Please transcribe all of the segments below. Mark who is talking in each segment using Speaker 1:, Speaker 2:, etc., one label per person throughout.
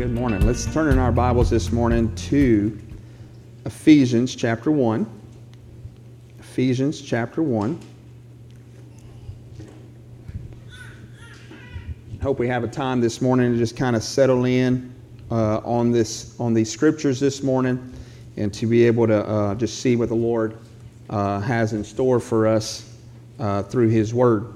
Speaker 1: Good morning. Let's turn in our Bibles this morning to Ephesians chapter 1. Ephesians chapter 1. Hope we have a time this morning to just kind of settle in uh, on this on these scriptures this morning and to be able to uh, just see what the Lord uh, has in store for us uh, through His Word.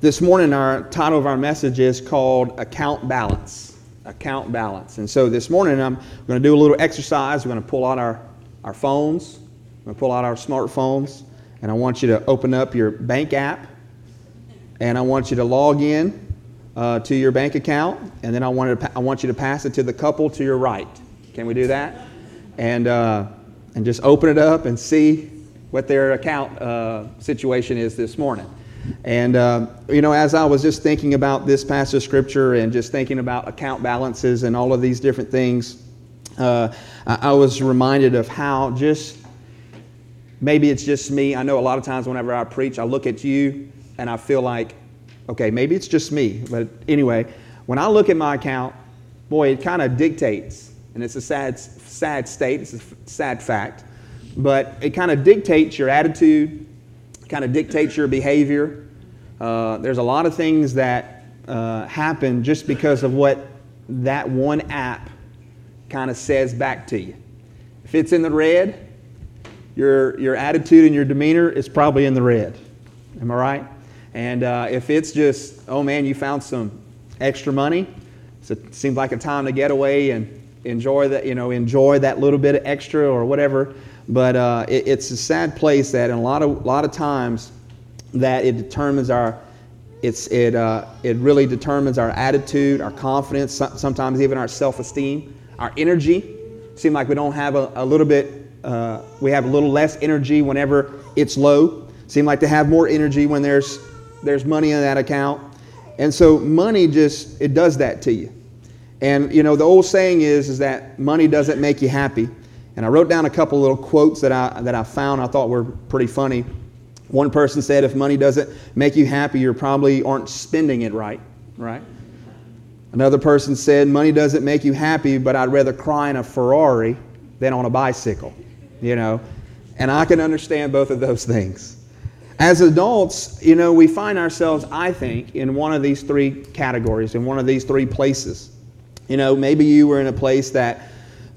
Speaker 1: This morning, our title of our message is called Account Balance account balance. And so this morning I'm going to do a little exercise. We're going to pull out our, our phones, we're going to pull out our smartphones, and I want you to open up your bank app, and I want you to log in uh, to your bank account, and then I want, to, I want you to pass it to the couple to your right. Can we do that? And, uh, and just open it up and see what their account uh, situation is this morning. And, uh, you know, as I was just thinking about this passage of scripture and just thinking about account balances and all of these different things, uh, I, I was reminded of how just maybe it's just me. I know a lot of times whenever I preach, I look at you and I feel like, okay, maybe it's just me. But anyway, when I look at my account, boy, it kind of dictates, and it's a sad, sad state, it's a sad fact, but it kind of dictates your attitude, kind of dictates your behavior. Uh, there's a lot of things that uh, happen just because of what that one app kind of says back to you. If it's in the red, your, your attitude and your demeanor is probably in the red. Am I right? And uh, if it's just, oh man, you found some extra money, so it seems like a time to get away and enjoy that, you know, enjoy that little bit of extra or whatever. But uh, it, it's a sad place that, in a lot of, lot of times, that it determines our, it's, it, uh, it really determines our attitude, our confidence, sometimes even our self esteem, our energy. Seem like we don't have a, a little bit, uh, we have a little less energy whenever it's low. Seem like to have more energy when there's, there's money in that account. And so money just, it does that to you. And you know, the old saying is, is that money doesn't make you happy. And I wrote down a couple little quotes that I, that I found I thought were pretty funny. One person said, if money doesn't make you happy, you probably aren't spending it right, right? Another person said, money doesn't make you happy, but I'd rather cry in a Ferrari than on a bicycle, you know? And I can understand both of those things. As adults, you know, we find ourselves, I think, in one of these three categories, in one of these three places. You know, maybe you were in a place that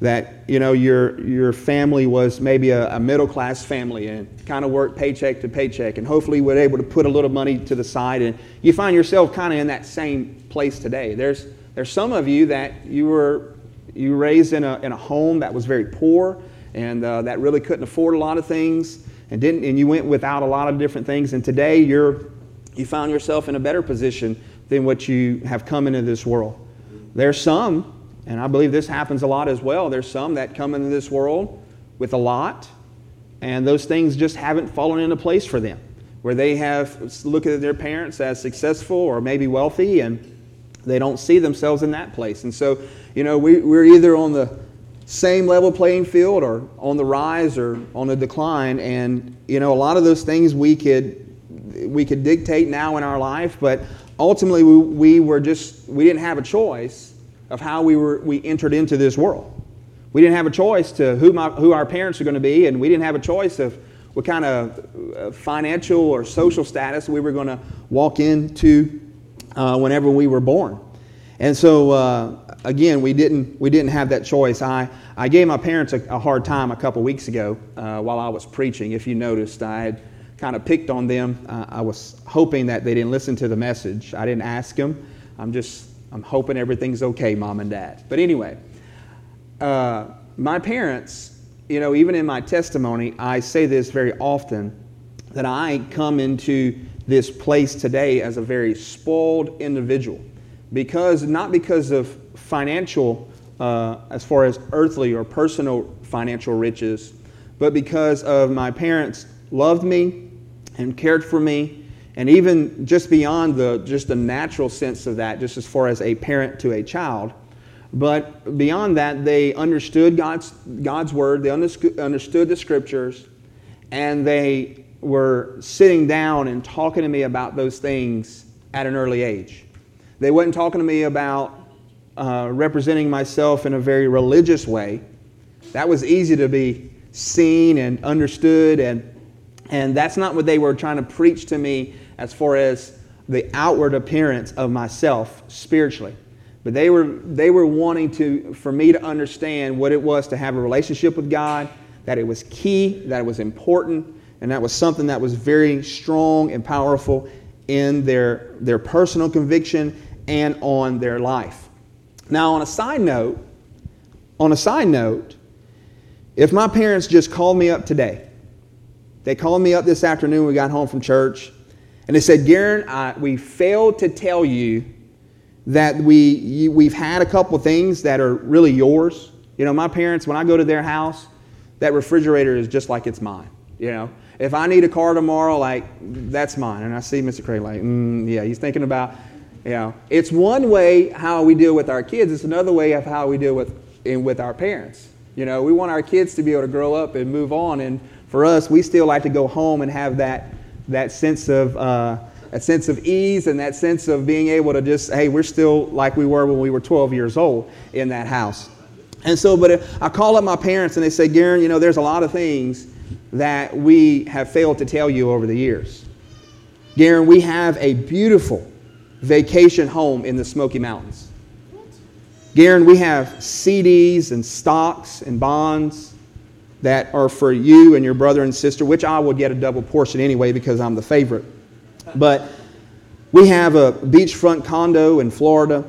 Speaker 1: that you know your your family was maybe a, a middle class family and kind of worked paycheck to paycheck and hopefully were able to put a little money to the side and you find yourself kind of in that same place today. There's there's some of you that you were you raised in a, in a home that was very poor and uh, that really couldn't afford a lot of things and didn't and you went without a lot of different things and today you're you found yourself in a better position than what you have come into this world. There's some and I believe this happens a lot as well. There's some that come into this world with a lot, and those things just haven't fallen into place for them, where they have looked at their parents as successful or maybe wealthy, and they don't see themselves in that place. And so, you know, we, we're either on the same level playing field or on the rise or on the decline. And, you know, a lot of those things we could we could dictate now in our life, but ultimately we, we were just we didn't have a choice of how we, were, we entered into this world. We didn't have a choice to who, my, who our parents are going to be, and we didn't have a choice of what kind of uh, financial or social status we were going to walk into uh, whenever we were born. And so, uh, again, we didn't, we didn't have that choice. I, I gave my parents a, a hard time a couple weeks ago uh, while I was preaching. If you noticed, I had kind of picked on them. I was hoping that they didn't listen to the message. I didn't ask them. I'm just I'm hoping everything's okay, mom and dad. But anyway, uh, my parents, you know, even in my testimony, I say this very often that I come into this place today as a very spoiled individual. Because, not because of financial, uh, as far as earthly or personal financial riches, but because of my parents loved me and cared for me and even just beyond the just the natural sense of that, just as far as a parent to a child, but beyond that, they understood God's, God's word, they understood the scriptures, and they were sitting down and talking to me about those things at an early age. They weren't talking to me about uh, representing myself in a very religious way. That was easy to be seen and understood, and, and that's not what they were trying to preach to me as far as the outward appearance of myself spiritually. But they were, they were wanting to, for me to understand what it was to have a relationship with God, that it was key, that it was important, and that was something that was very strong and powerful in their, their personal conviction and on their life. Now, on a side note, on a side note, if my parents just called me up today, they called me up this afternoon, we got home from church, and they said, Garen, we failed to tell you that we, you, we've had a couple things that are really yours. You know, my parents, when I go to their house, that refrigerator is just like it's mine. You know, if I need a car tomorrow, like, that's mine. And I see Mr. Craig like, mm, yeah, he's thinking about, you know, it's one way how we deal with our kids. It's another way of how we deal with, with our parents. You know, we want our kids to be able to grow up and move on. And for us, we still like to go home and have that, that sense of, uh, a sense of ease and that sense of being able to just, hey, we're still like we were when we were 12 years old in that house. And so, but I call up my parents and they say, Garen, you know, there's a lot of things that we have failed to tell you over the years. Garen, we have a beautiful vacation home in the Smoky Mountains. Garen, we have CDs and stocks and bonds that are for you and your brother and sister, which I will get a double portion anyway because I'm the favorite. But we have a beachfront condo in Florida.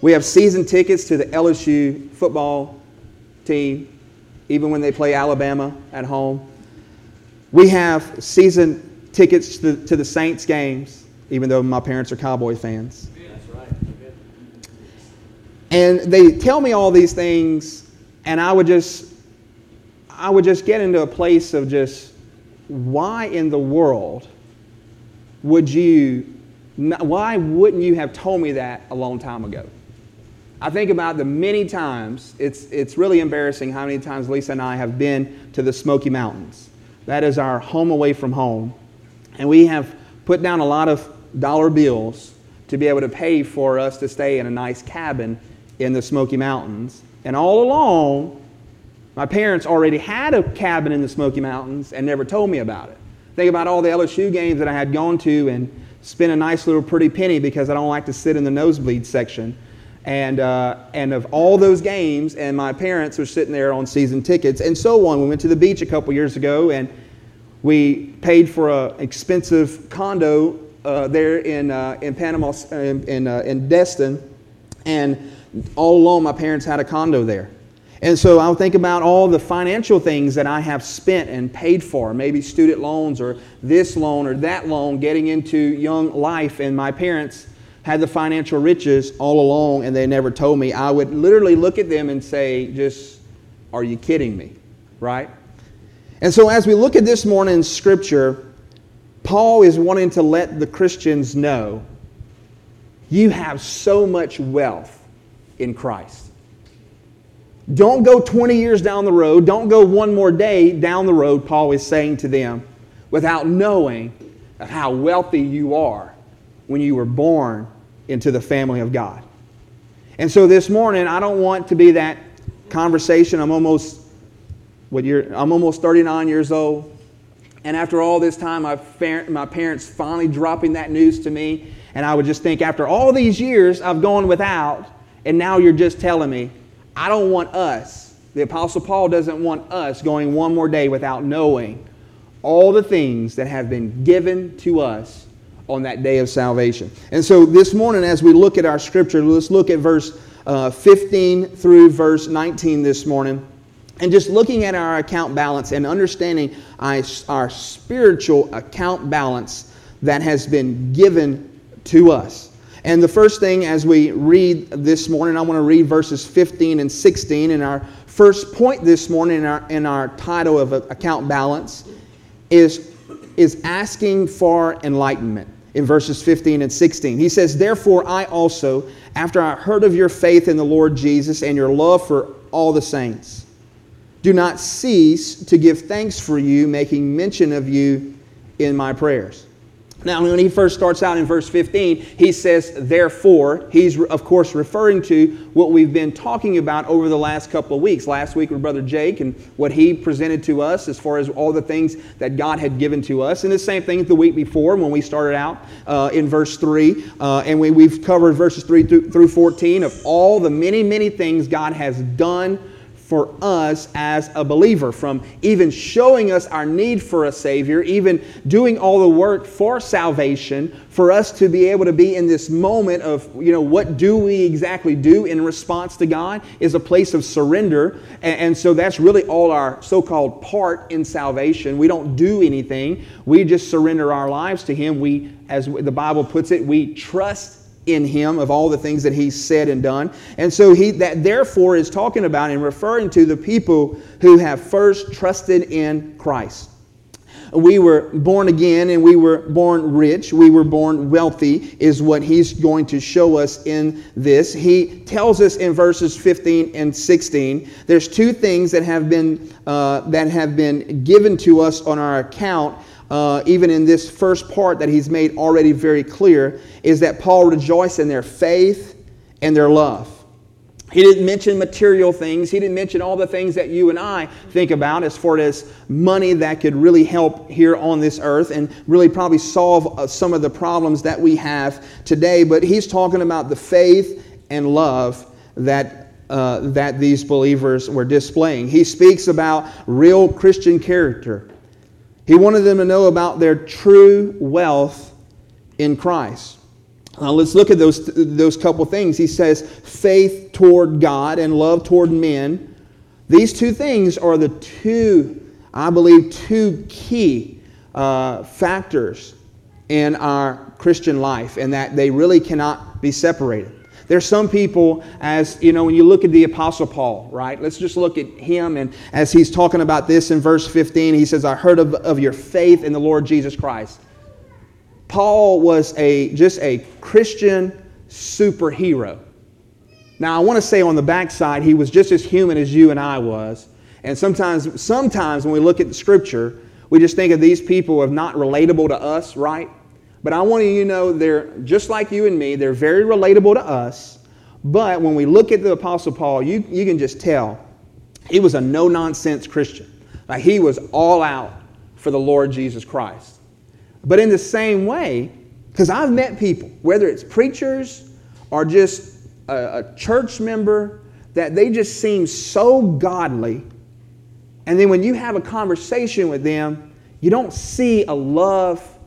Speaker 1: We have season tickets to the LSU football team, even when they play Alabama at home. We have season tickets to the, to the Saints games, even though my parents are Cowboy fans. Right. And they tell me all these things, and I would just, I would just get into a place of just, why in the world would you, why wouldn't you have told me that a long time ago? I think about the many times, it's, it's really embarrassing how many times Lisa and I have been to the Smoky Mountains. That is our home away from home. And we have put down a lot of dollar bills to be able to pay for us to stay in a nice cabin in the Smoky Mountains. And all along, my parents already had a cabin in the Smoky Mountains and never told me about it. Think about all the LSU games that I had gone to and spent a nice little pretty penny because I don't like to sit in the nosebleed section and, uh, and of all those games, and my parents were sitting there on season tickets and so on. We went to the beach a couple years ago and we paid for an expensive condo uh, there in, uh, in Panama, in, in, uh, in Destin, and all along my parents had a condo there. And so I'll think about all the financial things that I have spent and paid for, maybe student loans or this loan or that loan, getting into young life. And my parents had the financial riches all along and they never told me, I would literally look at them and say, just, are you kidding me? Right? And so as we look at this morning's scripture, Paul is wanting to let the Christians know you have so much wealth in Christ. Don't go 20 years down the road, don't go one more day down the road, Paul is saying to them, without knowing how wealthy you are when you were born into the family of God. And so this morning, I don't want to be that conversation. I'm almost, what year? I'm almost 39 years old. And after all this time, my parents finally dropping that news to me. And I would just think, after all these years, I've gone without, and now you're just telling me, I don't want us. The Apostle Paul doesn't want us going one more day without knowing all the things that have been given to us on that day of salvation. And so this morning, as we look at our scripture, let's look at verse uh, 15 through verse 19 this morning. And just looking at our account balance and understanding our, our spiritual account balance that has been given to us. And the first thing as we read this morning, I want to read verses 15 and 16. And our first point this morning in our, in our title of account balance is, is asking for enlightenment in verses 15 and 16. He says, Therefore, I also, after I heard of your faith in the Lord Jesus and your love for all the saints, do not cease to give thanks for you, making mention of you in my prayers. Now, when he first starts out in verse 15, he says, therefore, he's, of course, referring to what we've been talking about over the last couple of weeks. Last week with Brother Jake and what he presented to us as far as all the things that God had given to us. And the same thing the week before when we started out uh, in verse 3. Uh, and we, we've covered verses 3 through 14 of all the many, many things God has done for us as a believer, from even showing us our need for a Savior, even doing all the work for salvation, for us to be able to be in this moment of, you know, what do we exactly do in response to God is a place of surrender. And, and so that's really all our so called part in salvation. We don't do anything, we just surrender our lives to Him. We, as the Bible puts it, we trust in him of all the things that he's said and done. And so he that therefore is talking about and referring to the people who have first trusted in Christ. We were born again and we were born rich. We were born wealthy, is what he's going to show us in this. He tells us in verses 15 and 16 there's two things that have been, uh, that have been given to us on our account uh, even in this first part that he's made already very clear, is that Paul rejoiced in their faith and their love. He didn't mention material things. He didn't mention all the things that you and I think about as far as money that could really help here on this earth and really probably solve uh, some of the problems that we have today. But he's talking about the faith and love that, uh, that these believers were displaying. He speaks about real Christian character. He wanted them to know about their true wealth in Christ. Now let's look at those, those couple things. He says faith toward God and love toward men. These two things are the two, I believe, two key uh, factors in our Christian life, and that they really cannot be separated. There's some people, as you know, when you look at the Apostle Paul, right? Let's just look at him. And as he's talking about this in verse 15, he says, I heard of, of your faith in the Lord Jesus Christ. Paul was a just a Christian superhero. Now, I want to say on the backside, he was just as human as you and I was. And sometimes, sometimes when we look at the scripture, we just think of these people as not relatable to us, right? But I want you to know they're just like you and me, they're very relatable to us. But when we look at the Apostle Paul, you, you can just tell he was a no nonsense Christian. Like he was all out for the Lord Jesus Christ. But in the same way, because I've met people, whether it's preachers or just a, a church member, that they just seem so godly. And then when you have a conversation with them, you don't see a love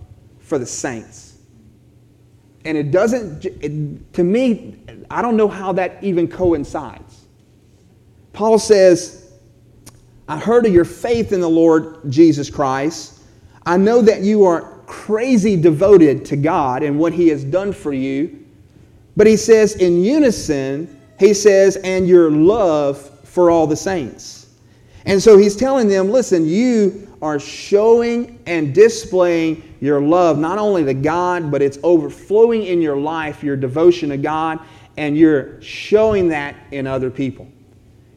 Speaker 1: for the saints. And it doesn't, it, to me, I don't know how that even coincides. Paul says, I heard of your faith in the Lord Jesus Christ. I know that you are crazy devoted to God and what He has done for you. But he says, in unison, he says, and your love for all the saints. And so he's telling them, listen, you are showing and displaying your love not only to God, but it's overflowing in your life, your devotion to God, and you're showing that in other people.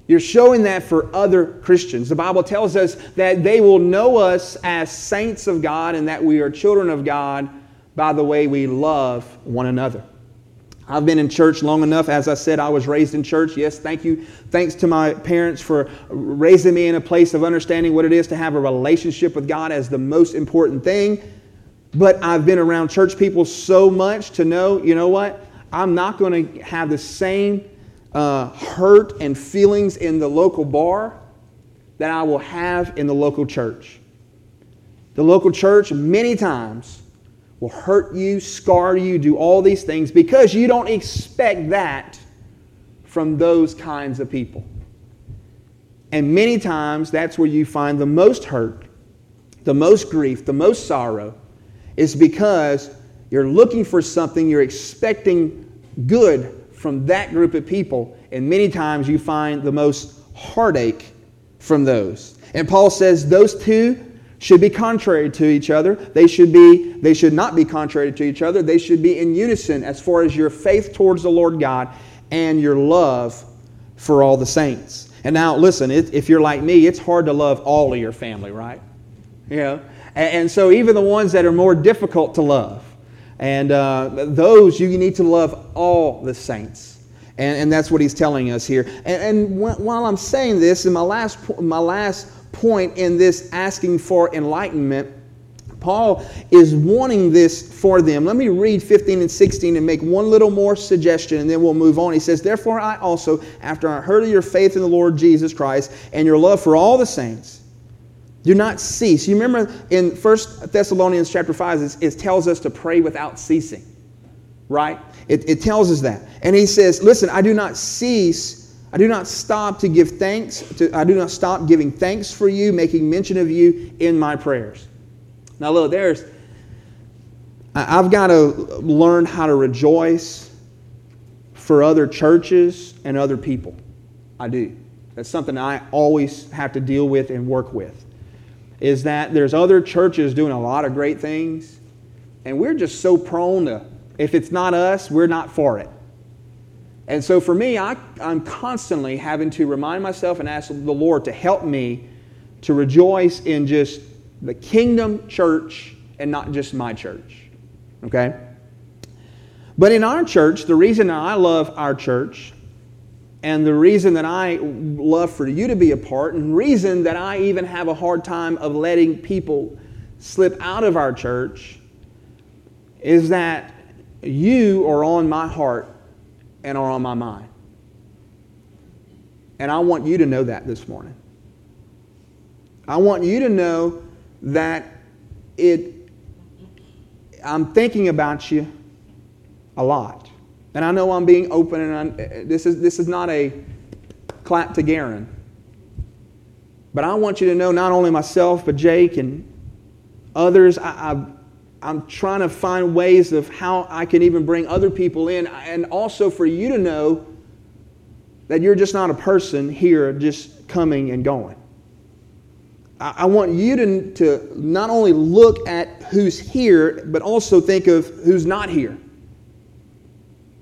Speaker 1: You're showing that for other Christians. The Bible tells us that they will know us as saints of God and that we are children of God by the way we love one another. I've been in church long enough. As I said, I was raised in church. Yes, thank you. Thanks to my parents for raising me in a place of understanding what it is to have a relationship with God as the most important thing. But I've been around church people so much to know, you know what? I'm not going to have the same uh, hurt and feelings in the local bar that I will have in the local church. The local church, many times, will hurt you, scar you, do all these things because you don't expect that from those kinds of people. And many times, that's where you find the most hurt, the most grief, the most sorrow, is because you're looking for something, you're expecting good from that group of people, and many times you find the most heartache from those. And Paul says those two should be contrary to each other. They should be they should not be contrary to each other. They should be in unison as far as your faith towards the Lord God and your love for all the saints. And now listen, if you're like me, it's hard to love all of your family, right? And, and so even the ones that are more difficult to love. And uh, those you need to love all the saints. And, and that's what he's telling us here. And, and while I'm saying this, in my last, my last point in this asking for enlightenment, Paul is wanting this for them. Let me read 15 and 16 and make one little more suggestion and then we'll move on. He says, Therefore, I also, after I heard of your faith in the Lord Jesus Christ and your love for all the saints, do not cease. You remember in 1 Thessalonians chapter 5, it tells us to pray without ceasing, right? It, it tells us that. And he says, Listen, I do not cease, I do not stop to give thanks, to, I do not stop giving thanks for you, making mention of you in my prayers. Now, look, there's, I've got to learn how to rejoice for other churches and other people. I do. That's something I always have to deal with and work with. Is that there's other churches doing a lot of great things, and we're just so prone to, if it's not us, we're not for it. And so for me, I, I'm constantly having to remind myself and ask the Lord to help me to rejoice in just the kingdom church and not just my church. Okay? But in our church, the reason that I love our church and the reason that I love for you to be a part and reason that I even have a hard time of letting people slip out of our church is that you are on my heart and are on my mind. And I want you to know that this morning. I want you to know that it, I'm thinking about you a lot. And I know I'm being open, and I'm, this, is, this is not a clap to Garen. But I want you to know not only myself, but Jake and others, I, I, I'm trying to find ways of how I can even bring other people in, and also for you to know that you're just not a person here just coming and going. I want you to, to not only look at who's here, but also think of who's not here.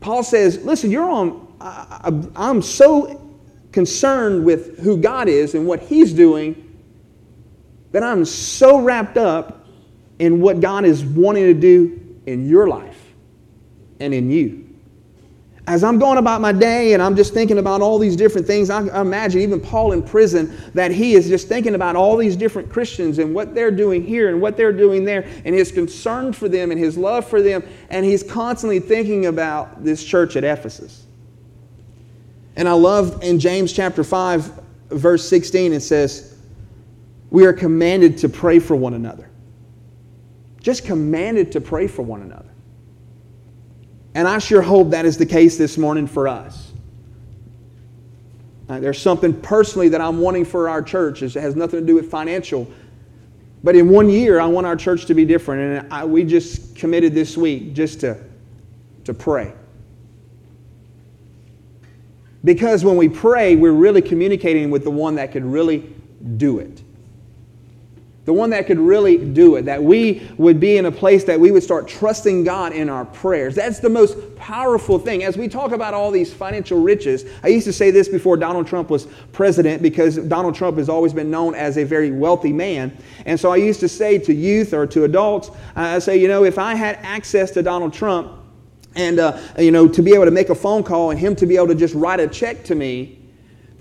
Speaker 1: Paul says, listen, you're on, I, am so concerned with who God is and what He's doing that I'm so wrapped up in what God is wanting to do in your life and in you as I'm going about my day and I'm just thinking about all these different things, I, I, imagine even Paul in prison that he is just thinking about all these different Christians and what they're doing here and what they're doing there and his concern for them and his love for them. And he's constantly thinking about this church at Ephesus. And I love in James chapter 5, verse 16, it says, We are commanded to pray for one another. Just commanded to pray for one another. And I sure hope that is the case this morning for us. Uh, there's something personally that I'm wanting for our church. It has nothing to do with financial. But in one year, I want our church to be different. And I, we just committed this week just to, to pray. Because when we pray, we're really communicating with the one that could really do it the one that could really do it, that we would be in a place that we would start trusting God in our prayers. That's the most powerful thing. As we talk about all these financial riches, I used to say this before Donald Trump was president because Donald Trump has always been known as a very wealthy man. And so I used to say to youth or to adults, I say, you know, if I had access to Donald Trump and, uh, you know, to be able to make a phone call and him to be able to just write a check to me,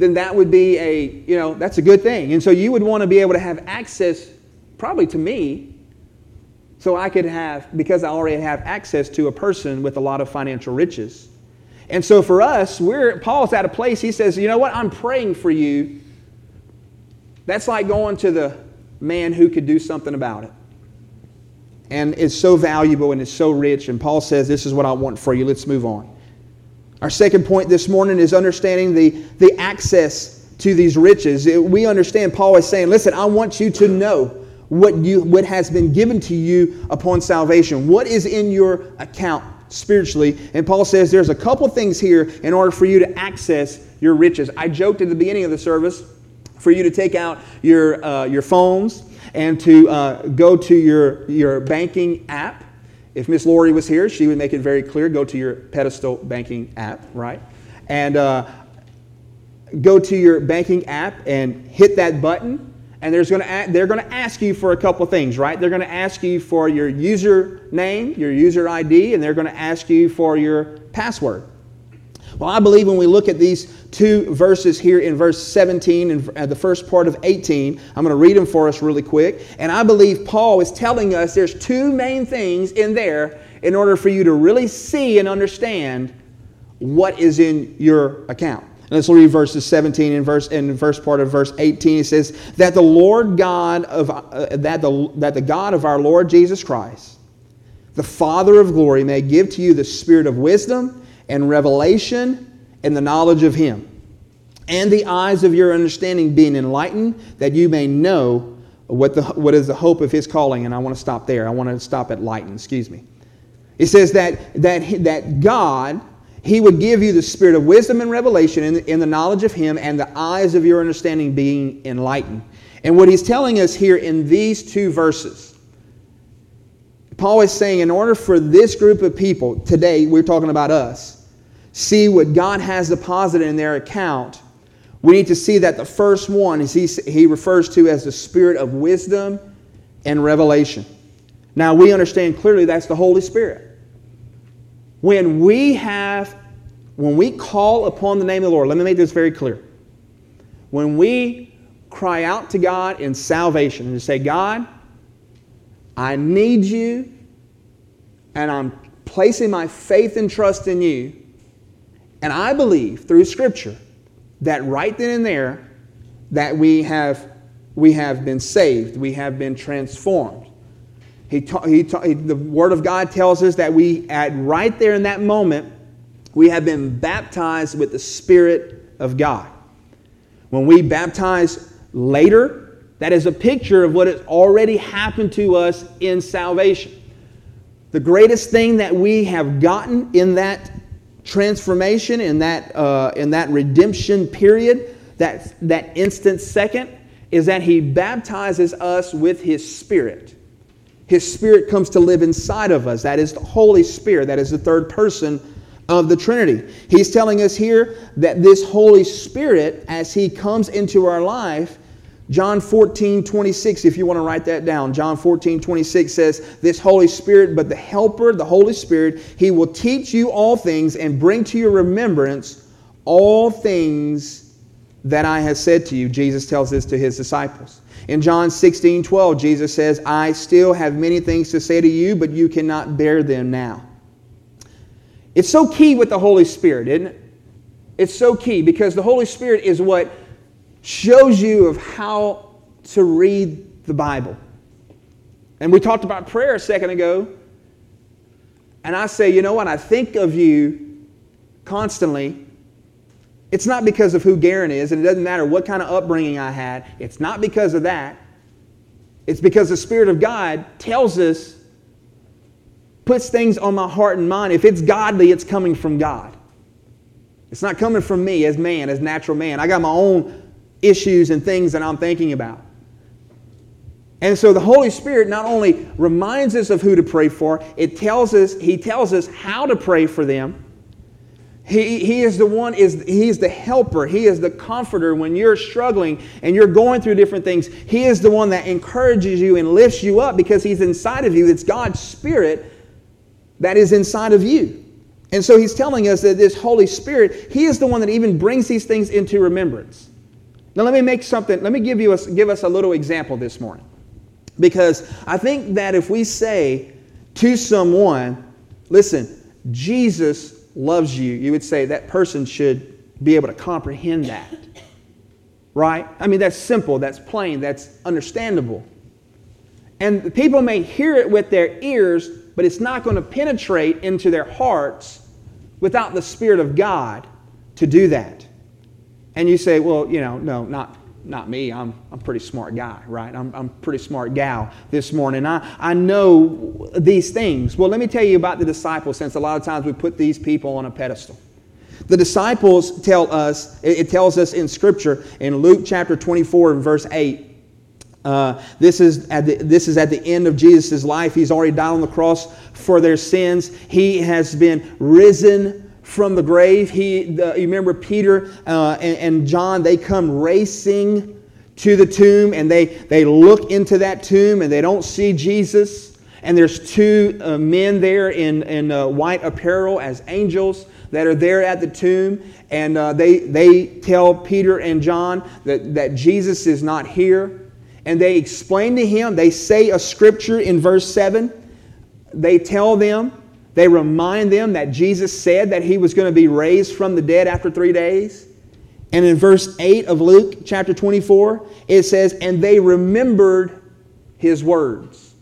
Speaker 1: then that would be a, you know, that's a good thing. And so you would want to be able to have access, probably to me, so I could have, because I already have access to a person with a lot of financial riches. And so for us, we're, Paul's at a place, he says, you know what, I'm praying for you. That's like going to the man who could do something about it. And it's so valuable and it's so rich. And Paul says, this is what I want for you. Let's move on. Our second point this morning is understanding the, the access to these riches. We understand Paul is saying, listen, I want you to know what, you, what has been given to you upon salvation. What is in your account spiritually? And Paul says there's a couple things here in order for you to access your riches. I joked at the beginning of the service for you to take out your, uh, your phones and to uh, go to your, your banking app if Miss Lori was here, she would make it very clear go to your pedestal banking app, right? And uh, go to your banking app and hit that button, and there's to, they're going to ask you for a couple things, right? They're going to ask you for your user name, your user ID, and they're going to ask you for your password. Well, I believe when we look at these two verses here in verse 17 and the first part of 18, I'm going to read them for us really quick. And I believe Paul is telling us there's two main things in there in order for you to really see and understand what is in your account. Let's read verses 17 and verse and first part of verse 18. It says that the Lord God of uh, that the that the God of our Lord Jesus Christ, the Father of glory, may give to you the spirit of wisdom and revelation and the knowledge of Him, and the eyes of your understanding being enlightened, that you may know what the what is the hope of His calling. And I want to stop there. I want to stop at lighten. Excuse me. It says that that that God he would give you the spirit of wisdom and revelation in, in the knowledge of Him and the eyes of your understanding being enlightened. And what He's telling us here in these two verses, Paul is saying, in order for this group of people, today we're talking about us, see what God has deposited in their account, we need to see that the first one is he, he refers to as the spirit of wisdom and revelation. Now we understand clearly that's the Holy Spirit. When we have, when we call upon the name of the Lord, let me make this very clear. When we cry out to God in salvation and say, God, I need you, and I'm placing my faith and trust in you, and I believe through Scripture that right then and there, that we have, we have been saved, we have been transformed. He, ta- he, ta- he the Word of God tells us that we, at right there in that moment, we have been baptized with the Spirit of God. When we baptize later, that is a picture of what has already happened to us in salvation. The greatest thing that we have gotten in that transformation, in that, uh, in that redemption period, that, that instant second, is that He baptizes us with His Spirit. His Spirit comes to live inside of us. That is the Holy Spirit. That is the third person of the Trinity. He's telling us here that this Holy Spirit, as He comes into our life, John 14, 26, if you want to write that down. John 14, 26 says, This Holy Spirit, but the Helper, the Holy Spirit, He will teach you all things and bring to your remembrance all things that I have said to you. Jesus tells this to His disciples. In John 16, 12, Jesus says, I still have many things to say to you, but you cannot bear them now. It's so key with the Holy Spirit, isn't it? It's so key because the Holy Spirit is what shows you of how to read the Bible. And we talked about prayer a second ago. And I say, you know what? I think of you constantly it's not because of who Garen is, and it doesn't matter what kind of upbringing I had. It's not because of that. It's because the Spirit of God tells us, puts things on my heart and mind. If it's godly, it's coming from God. It's not coming from me as man, as natural man. I got my own issues and things that I'm thinking about. And so the Holy Spirit not only reminds us of who to pray for, it tells us, He tells us how to pray for them. He, he is the one, is, He's the helper. He is the comforter when you're struggling and you're going through different things. He is the one that encourages you and lifts you up because he's inside of you. It's God's Spirit that is inside of you. And so he's telling us that this Holy Spirit, he is the one that even brings these things into remembrance. Now let me make something, let me give, you a, give us a little example this morning. Because I think that if we say to someone, listen, Jesus loves you, you would say that person should be able to comprehend that. Right? I mean, that's simple, that's plain, that's understandable. And people may hear it with their ears, but it's not going to penetrate into their hearts without the Spirit of God to do that. And you say, well, you know, no, not not me. I'm, I'm a pretty smart guy, right? I'm, I'm a pretty smart gal this morning. I, I know these things. Well, let me tell you about the disciples, since a lot of times we put these people on a pedestal. The disciples tell us, it tells us in Scripture, in Luke chapter 24 and verse 8, uh, this, is at the, this is at the end of Jesus' life. He's already died on the cross for their sins. He has been risen from the grave. He, the, you remember Peter uh, and, and John, they come racing to the tomb and they, they look into that tomb and they don't see Jesus. And there's two uh, men there in, in uh, white apparel as angels that are there at the tomb. And uh, they, they tell Peter and John that, that Jesus is not here. And they explain to him, they say a scripture in verse 7. They tell them, they remind them that Jesus said that he was going to be raised from the dead after three days. And in verse 8 of Luke chapter 24, it says, And they remembered his words.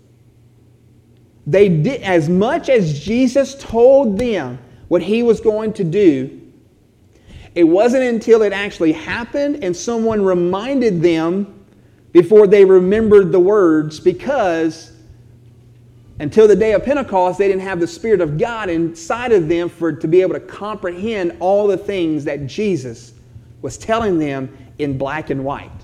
Speaker 1: They did, as much as Jesus told them what he was going to do, it wasn't until it actually happened and someone reminded them before they remembered the words because until the day of Pentecost, they didn't have the Spirit of God inside of them for to be able to comprehend all the things that Jesus was telling them in black and white.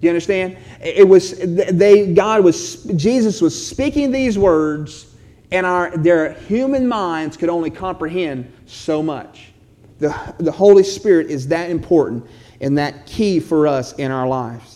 Speaker 1: Do you understand? It was they God was Jesus was speaking these words, and our their human minds could only comprehend so much. The, the Holy Spirit is that important and that key for us in our lives.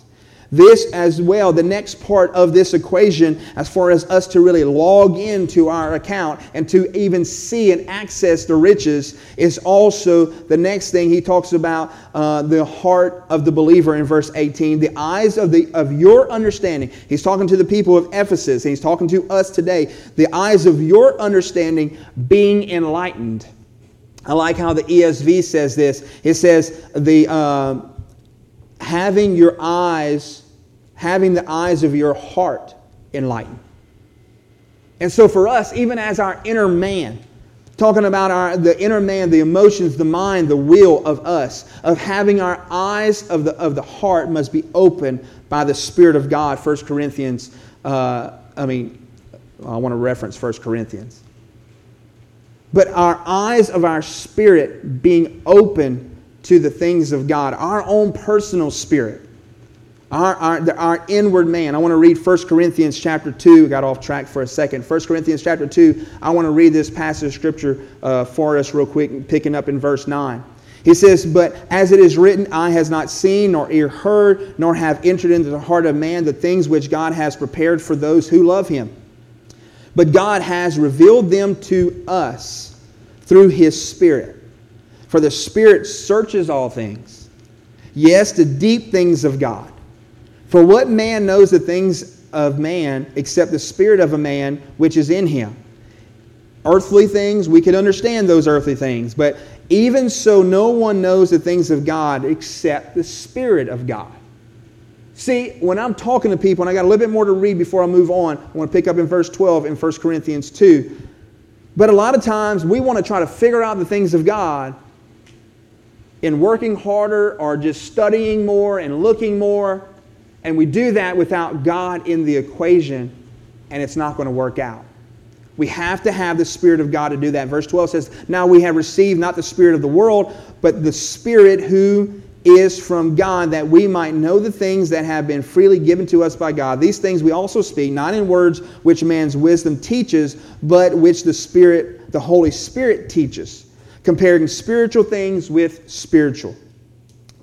Speaker 1: This as well, the next part of this equation, as far as us to really log into our account and to even see and access the riches, is also the next thing he talks about uh, the heart of the believer in verse 18. The eyes of, the, of your understanding. He's talking to the people of Ephesus, and he's talking to us today. The eyes of your understanding being enlightened. I like how the ESV says this. It says, the. Uh, having your eyes, having the eyes of your heart enlightened. And so for us, even as our inner man, talking about our, the inner man, the emotions, the mind, the will of us, of having our eyes of the, of the heart must be open by the Spirit of God. 1 Corinthians, uh, I mean, I want to reference 1 Corinthians. But our eyes of our spirit being open to the things of God, our own personal spirit, our, our, our inward man. I want to read 1 Corinthians chapter 2. got off track for a second. 1 Corinthians chapter 2, I want to read this passage of scripture uh, for us real quick, picking up in verse 9. He says, But as it is written, eye has not seen, nor ear heard, nor have entered into the heart of man the things which God has prepared for those who love him. But God has revealed them to us through his Spirit. For the Spirit searches all things, yes, the deep things of God. For what man knows the things of man except the Spirit of a man which is in him? Earthly things, we can understand those earthly things, but even so, no one knows the things of God except the Spirit of God. See, when I'm talking to people, and I got a little bit more to read before I move on, I want to pick up in verse 12 in 1 Corinthians 2. But a lot of times we want to try to figure out the things of God in working harder or just studying more and looking more. And we do that without God in the equation, and it's not going to work out. We have to have the Spirit of God to do that. Verse 12 says, Now we have received not the Spirit of the world, but the Spirit who is from God, that we might know the things that have been freely given to us by God. These things we also speak, not in words which man's wisdom teaches, but which the Spirit, the Holy Spirit teaches comparing spiritual things with spiritual.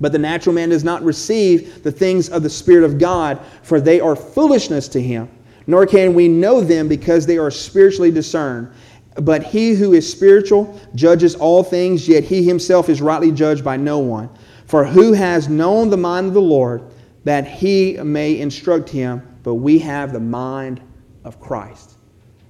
Speaker 1: But the natural man does not receive the things of the Spirit of God, for they are foolishness to him, nor can we know them because they are spiritually discerned. But he who is spiritual judges all things, yet he himself is rightly judged by no one. For who has known the mind of the Lord that he may instruct him? But we have the mind of Christ.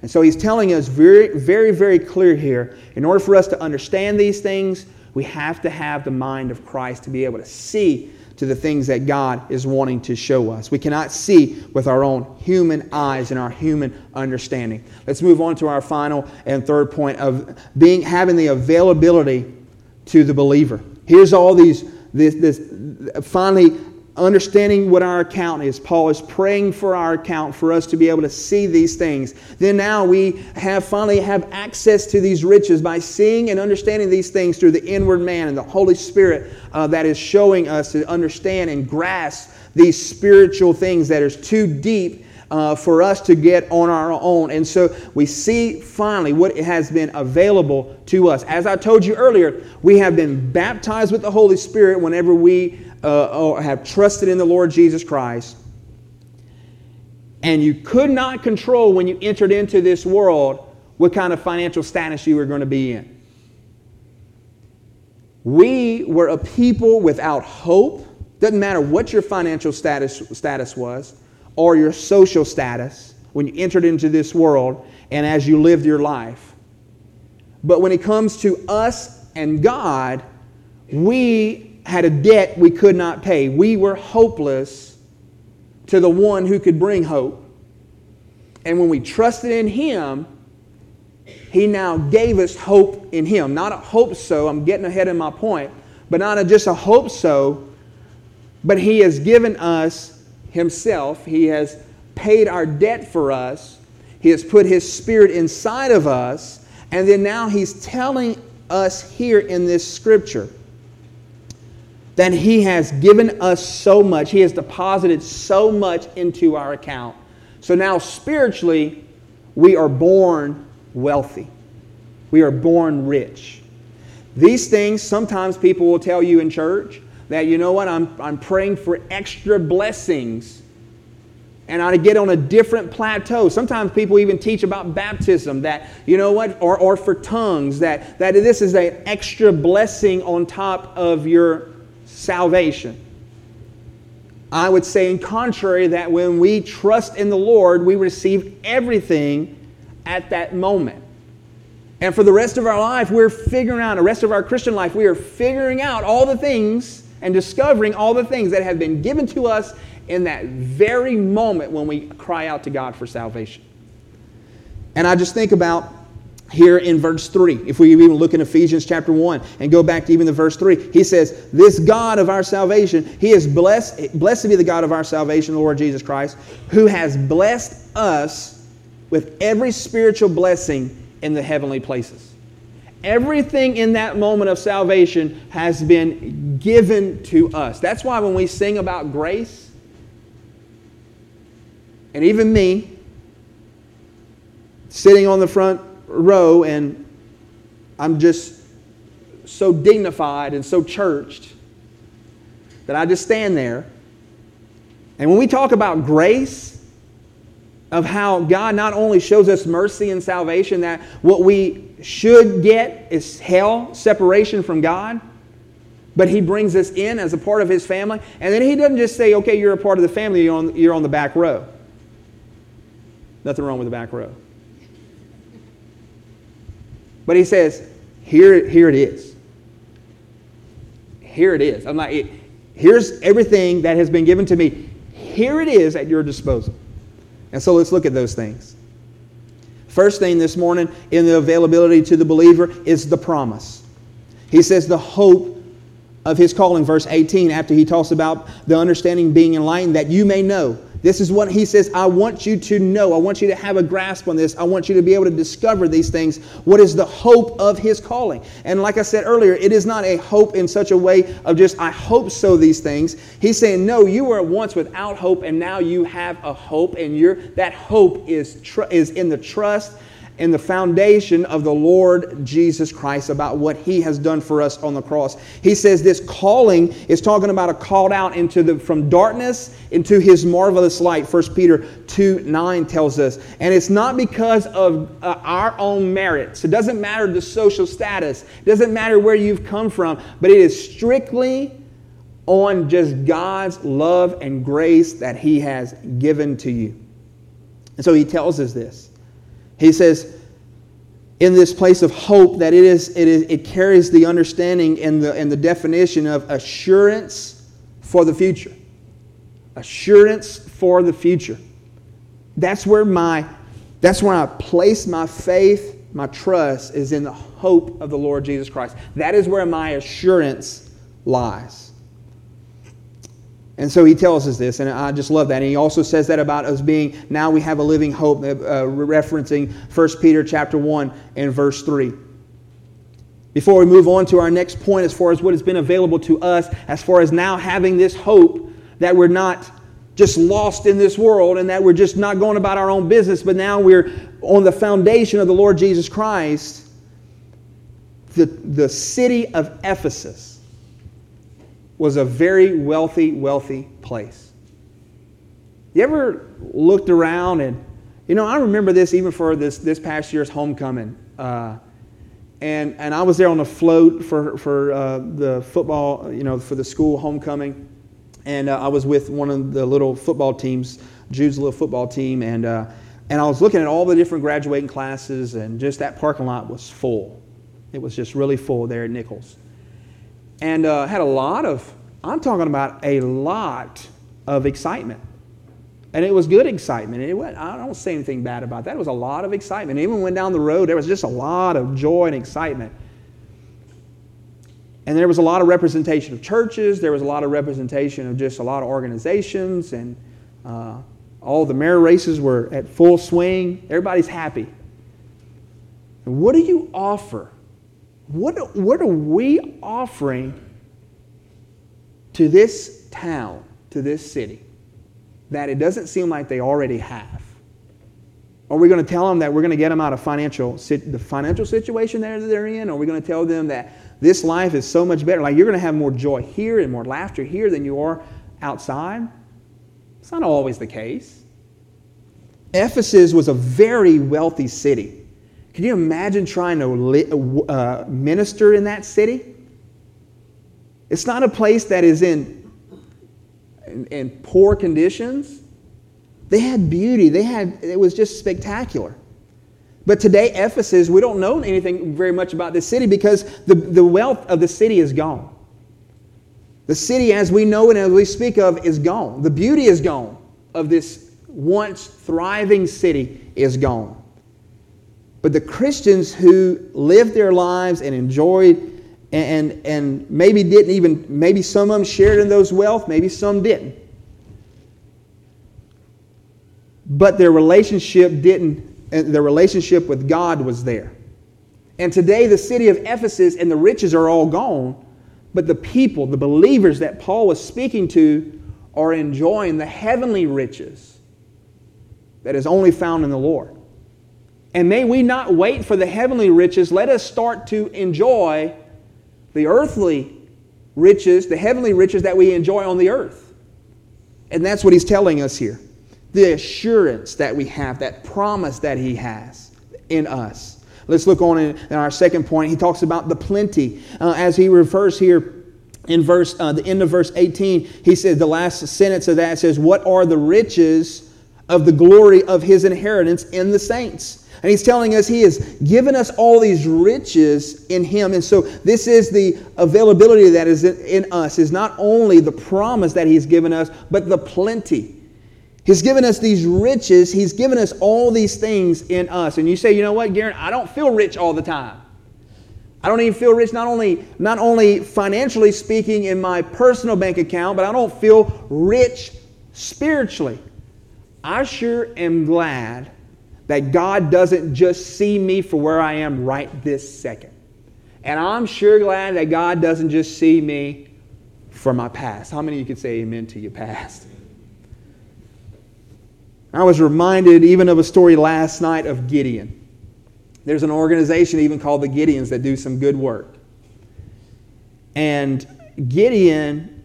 Speaker 1: And so he's telling us very, very, very clear here in order for us to understand these things, we have to have the mind of Christ to be able to see to the things that God is wanting to show us. We cannot see with our own human eyes and our human understanding. Let's move on to our final and third point of being having the availability to the believer. Here's all these this, this finally understanding what our account is. Paul is praying for our account for us to be able to see these things. Then now we have finally have access to these riches by seeing and understanding these things through the inward man and the Holy Spirit uh, that is showing us to understand and grasp these spiritual things that is too deep uh, for us to get on our own. And so we see finally what has been available to us. As I told you earlier, we have been baptized with the Holy Spirit whenever we uh, have trusted in the Lord Jesus Christ, and you could not control when you entered into this world what kind of financial status you were going to be in. We were a people without hope. Doesn't matter what your financial status, status was or your social status when you entered into this world and as you lived your life. But when it comes to us and God, we had a debt we could not pay. We were hopeless to the one who could bring hope. And when we trusted in Him, He now gave us hope in Him. Not a hope so, I'm getting ahead of my point, but not a, just a hope so, but He has given us Himself. He has paid our debt for us. He has put His Spirit inside of us. And then now He's telling us here in this scripture that He has given us so much. He has deposited so much into our account. So now, spiritually, we are born wealthy, we are born rich. These things, sometimes people will tell you in church that, you know what, I'm, I'm praying for extra blessings and I get on a different plateau. Sometimes people even teach about baptism that, you know what, or, or for tongues, that, that this is an extra blessing on top of your salvation. I would say, in contrary, that when we trust in the Lord, we receive everything at that moment. And for the rest of our life, we're figuring out, the rest of our Christian life, we are figuring out all the things and discovering all the things that have been given to us in that very moment when we cry out to God for salvation. And I just think about here in verse 3, if we even look in Ephesians chapter 1 and go back to even the verse 3, he says, This God of our salvation, he is blessed, blessed be the God of our salvation, the Lord Jesus Christ, who has blessed us with every spiritual blessing in the heavenly places. Everything in that moment of salvation has been given to us. That's why when we sing about grace, and even me, sitting on the front row, and I'm just so dignified and so churched that I just stand there. And when we talk about grace, of how God not only shows us mercy and salvation, that what we should get is hell, separation from God, but He brings us in as a part of His family. And then He doesn't just say, okay, you're a part of the family, you're on, you're on the back row. Nothing wrong with the back row. But he says, here, here it is. Here it is. I'm like, here's everything that has been given to me. Here it is at your disposal. And so let's look at those things. First thing this morning in the availability to the believer is the promise. He says the hope of his calling, verse 18, after he talks about the understanding being enlightened, that you may know this is what he says I want you to know. I want you to have a grasp on this. I want you to be able to discover these things. What is the hope of his calling? And like I said earlier, it is not a hope in such a way of just, I hope so, these things. He's saying, no, you were once without hope, and now you have a hope, and you that hope is, tr- is in the trust in the foundation of the Lord Jesus Christ about what he has done for us on the cross. He says this calling is talking about a called out into the from darkness into his marvelous light. 1 Peter 2 9 tells us. And it's not because of uh, our own merits. It doesn't matter the social status. It doesn't matter where you've come from, but it is strictly on just God's love and grace that he has given to you. And so he tells us this. He says, in this place of hope, that it, is, it, is, it carries the understanding and the, and the definition of assurance for the future. Assurance for the future. That's where my that's where I place my faith, my trust is in the hope of the Lord Jesus Christ. That is where my assurance lies. And so he tells us this, and I just love that. And he also says that about us being now we have a living hope, uh, referencing 1 Peter chapter 1 and verse 3. Before we move on to our next point, as far as what has been available to us, as far as now having this hope that we're not just lost in this world and that we're just not going about our own business, but now we're on the foundation of the Lord Jesus Christ, the, the city of Ephesus was a very wealthy, wealthy place. You ever looked around and, you know, I remember this even for this, this past year's homecoming. Uh, and, and I was there on the float for, for uh, the football, you know, for the school homecoming. And uh, I was with one of the little football teams, Jude's little football team. And, uh, and I was looking at all the different graduating classes, and just that parking lot was full. It was just really full there at Nichols. And uh, had a lot of, I'm talking about a lot of excitement. And it was good excitement. It went, I don't say anything bad about that. It was a lot of excitement. Even when down the road, there was just a lot of joy and excitement. And there was a lot of representation of churches. There was a lot of representation of just a lot of organizations. And uh, all the mayor races were at full swing. Everybody's happy. And what do you offer? What, what are we offering to this town, to this city? that it doesn't seem like they already have? Are we going to tell them that we're going to get them out of financial, the financial situation that they're in? Are we going to tell them that this life is so much better? Like you're going to have more joy here and more laughter here than you are outside? It's not always the case. Ephesus was a very wealthy city. Can you imagine trying to uh, minister in that city? It's not a place that is in in, in poor conditions. They had beauty. They had, it was just spectacular. But today, Ephesus, we don't know anything very much about this city because the, the wealth of the city is gone. The city, as we know it and as we speak of, is gone. The beauty is gone of this once thriving city is gone. But the Christians who lived their lives and enjoyed and, and maybe didn't even, maybe some of them shared in those wealth, maybe some didn't. But their relationship didn't, their relationship with God was there. And today, the city of Ephesus and the riches are all gone, but the people, the believers that Paul was speaking to, are enjoying the heavenly riches that is only found in the Lord. And may we not wait for the heavenly riches. Let us start to enjoy the earthly riches, the heavenly riches that we enjoy on the earth. And that's what he's telling us here. The assurance that we have, that promise that he has in us. Let's look on in, our second point. He talks about the plenty. Uh, as he refers here in verse, uh, the end of verse 18, he says, the last sentence of that says, What are the riches of the glory of his inheritance in the saints? And he's telling us he has given us all these riches in him. And so this is the availability that is in us, is not only the promise that he's given us, but the plenty. He's given us these riches. He's given us all these things in us. And you say, you know what, Garen, I don't feel rich all the time. I don't even feel rich not only, not only financially speaking in my personal bank account, but I don't feel rich spiritually. I sure am glad that God doesn't just see me for where I am right this second. And I'm sure glad that God doesn't just see me for my past. How many of you could say amen to your past? I was reminded even of a story last night of Gideon. There's an organization even called the Gideons that do some good work. And Gideon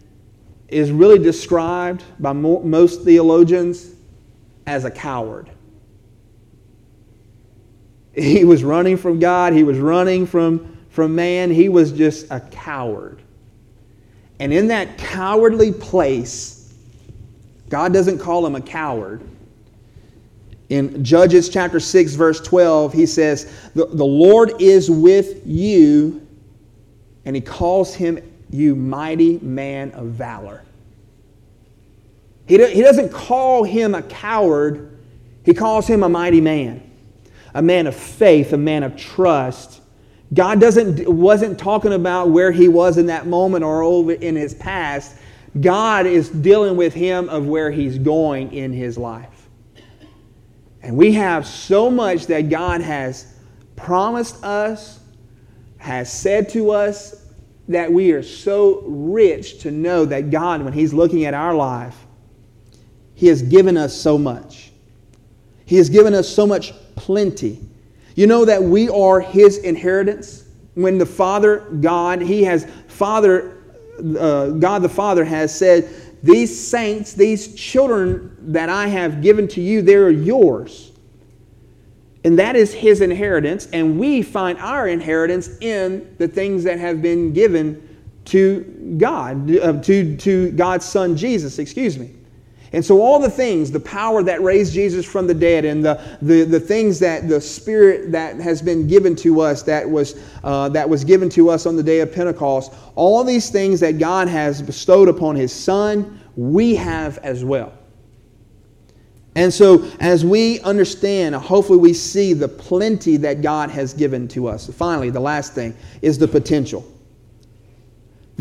Speaker 1: is really described by most theologians as a coward. He was running from God, he was running from, from man, he was just a coward. And in that cowardly place, God doesn't call him a coward. In Judges chapter 6, verse 12, he says, The, the Lord is with you, and he calls him you mighty man of valor. He, he doesn't call him a coward, he calls him a mighty man a man of faith, a man of trust. God doesn't, wasn't talking about where he was in that moment or over in his past. God is dealing with him of where he's going in his life. And we have so much that God has promised us, has said to us, that we are so rich to know that God, when He's looking at our life, He has given us so much. He has given us so much plenty. You know that we are His inheritance? When the Father God, He has Father uh, God the Father has said, These saints, these children that I have given to you, they're yours. And that is his inheritance, and we find our inheritance in the things that have been given to God, uh, to, to God's Son Jesus, excuse me. And so, all the things, the power that raised Jesus from the dead, and the, the, the things that the Spirit that has been given to us, that was, uh, that was given to us on the day of Pentecost, all these things that God has bestowed upon His Son, we have as well. And so, as we understand, hopefully we see the plenty that God has given to us. Finally, the last thing is the potential.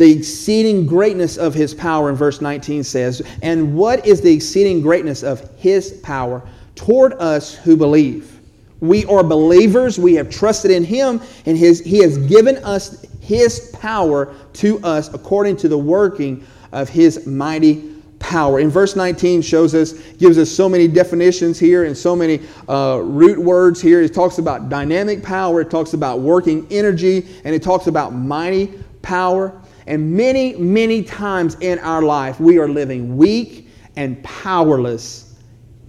Speaker 1: The exceeding greatness of his power in verse 19 says, And what is the exceeding greatness of his power toward us who believe? We are believers. We have trusted in him, and his, he has given us his power to us according to the working of his mighty power. In verse 19 shows us, gives us so many definitions here and so many uh, root words here. It talks about dynamic power, it talks about working energy, and it talks about mighty power. And many, many times in our life, we are living weak and powerless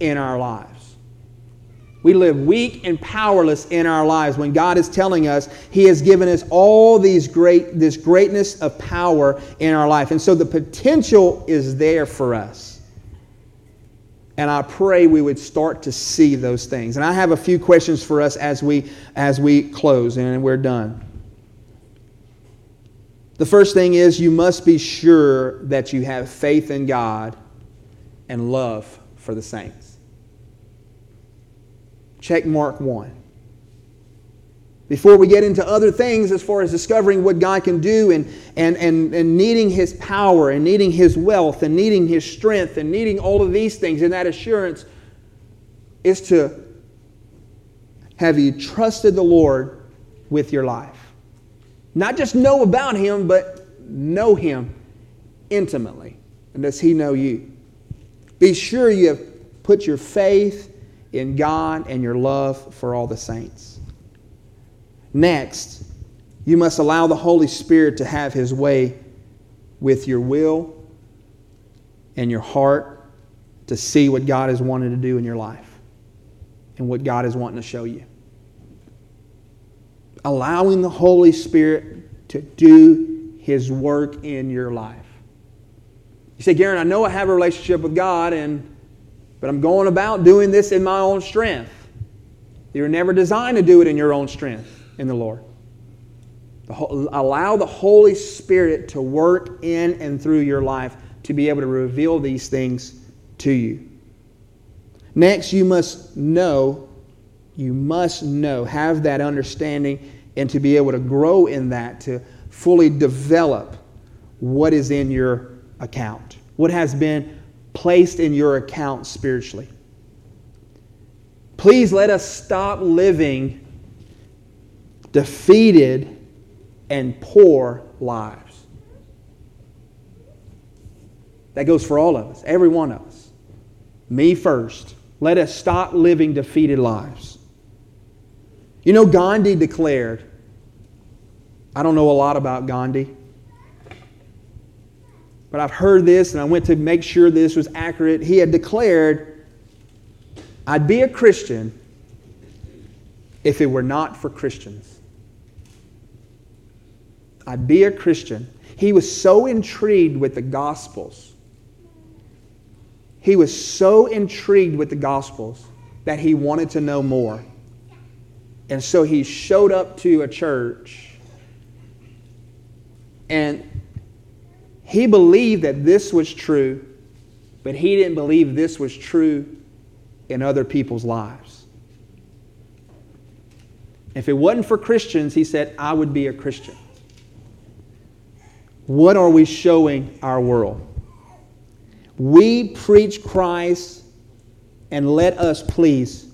Speaker 1: in our lives. We live weak and powerless in our lives when God is telling us He has given us all these great, this greatness of power in our life. And so the potential is there for us. And I pray we would start to see those things. And I have a few questions for us as we as we close and we're done. The first thing is you must be sure that you have faith in God and love for the saints. Check mark one. Before we get into other things as far as discovering what God can do and, and, and, and needing His power and needing His wealth and needing His strength and needing all of these things and that assurance is to have you trusted the Lord with your life? Not just know about him, but know him intimately. And does he know you? Be sure you have put your faith in God and your love for all the saints. Next, you must allow the Holy Spirit to have his way with your will and your heart to see what God is wanting to do in your life and what God is wanting to show you allowing the Holy Spirit to do His work in your life. You say, Garen, I know I have a relationship with God, and, but I'm going about doing this in my own strength. You were never designed to do it in your own strength in the Lord. Allow the Holy Spirit to work in and through your life to be able to reveal these things to you. Next, you must know you must know, have that understanding, and to be able to grow in that, to fully develop what is in your account, what has been placed in your account spiritually. Please let us stop living defeated and poor lives. That goes for all of us, every one of us. Me first. Let us stop living defeated lives. You know, Gandhi declared, I don't know a lot about Gandhi, but I've heard this and I went to make sure this was accurate. He had declared, I'd be a Christian if it were not for Christians. I'd be a Christian. He was so intrigued with the Gospels. He was so intrigued with the Gospels that he wanted to know more. And so he showed up to a church and he believed that this was true, but he didn't believe this was true in other people's lives. If it wasn't for Christians, he said, I would be a Christian. What are we showing our world? We preach Christ and let us please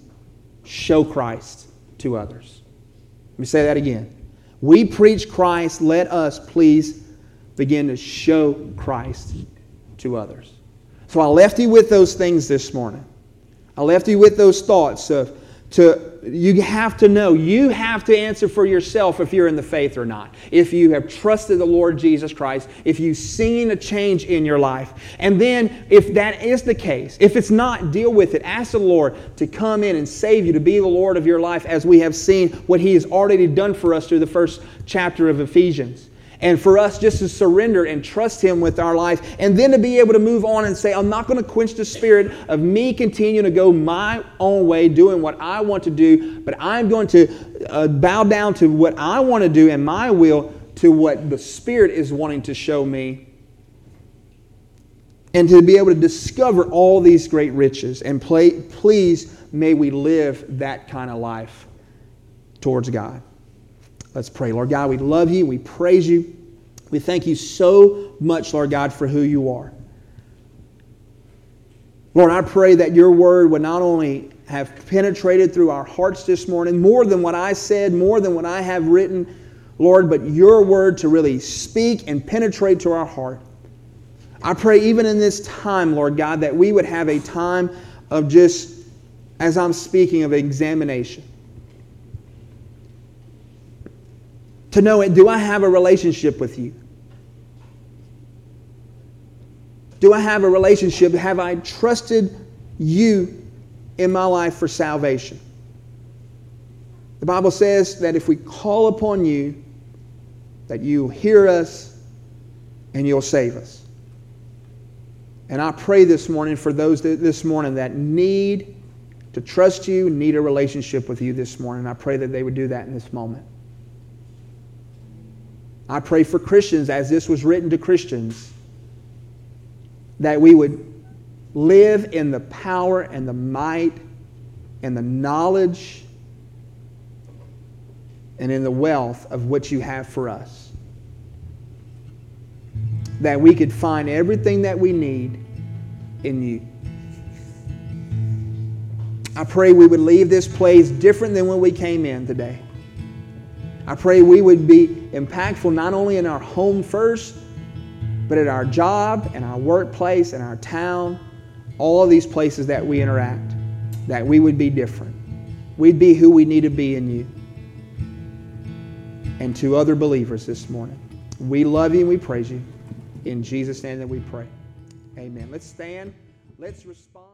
Speaker 1: show Christ to others. Let me say that again. We preach Christ. Let us please begin to show Christ to others. So I left you with those things this morning. I left you with those thoughts of to you have to know you have to answer for yourself if you're in the faith or not. If you have trusted the lord jesus christ if you've seen a change in your life. And then if that is the case if it's not deal with it. Ask the lord to come in and save you to be the lord of your life as we have seen what he has already done for us through the first chapter of ephesians and for us just to surrender and trust Him with our life, and then to be able to move on and say, I'm not going to quench the spirit of me continuing to go my own way, doing what I want to do, but I'm going to uh, bow down to what I want to do and my will to what the Spirit is wanting to show me. And to be able to discover all these great riches. And play, please, may we live that kind of life towards God. Let's pray. Lord God, we love you. We praise you. We thank you so much, Lord God, for who you are. Lord, I pray that your word would not only have penetrated through our hearts this morning, more than what I said, more than what I have written, Lord, but your word to really speak and penetrate to our heart. I pray even in this time, Lord God, that we would have a time of just, as I'm speaking, of examination. To know it. Do I have a relationship with you? Do I have a relationship? Have I trusted you in my life for salvation? The Bible says that if we call upon you, that you hear us and you'll save us. And I pray this morning for those that, this morning that need to trust you, need a relationship with you this morning. I pray that they would do that in this moment. I pray for Christians, as this was written to Christians, that we would live in the power and the might and the knowledge and in the wealth of what you have for us. That we could find everything that we need in you. I pray we would leave this place different than when we came in today. I pray we would be impactful not only in our home first, but at our job and our workplace and our town, all of these places that we interact, that we would be different. We'd be who we need to be in you. And to other believers this morning. We love you and we praise you. In Jesus' name that we pray. Amen. Let's stand. Let's respond.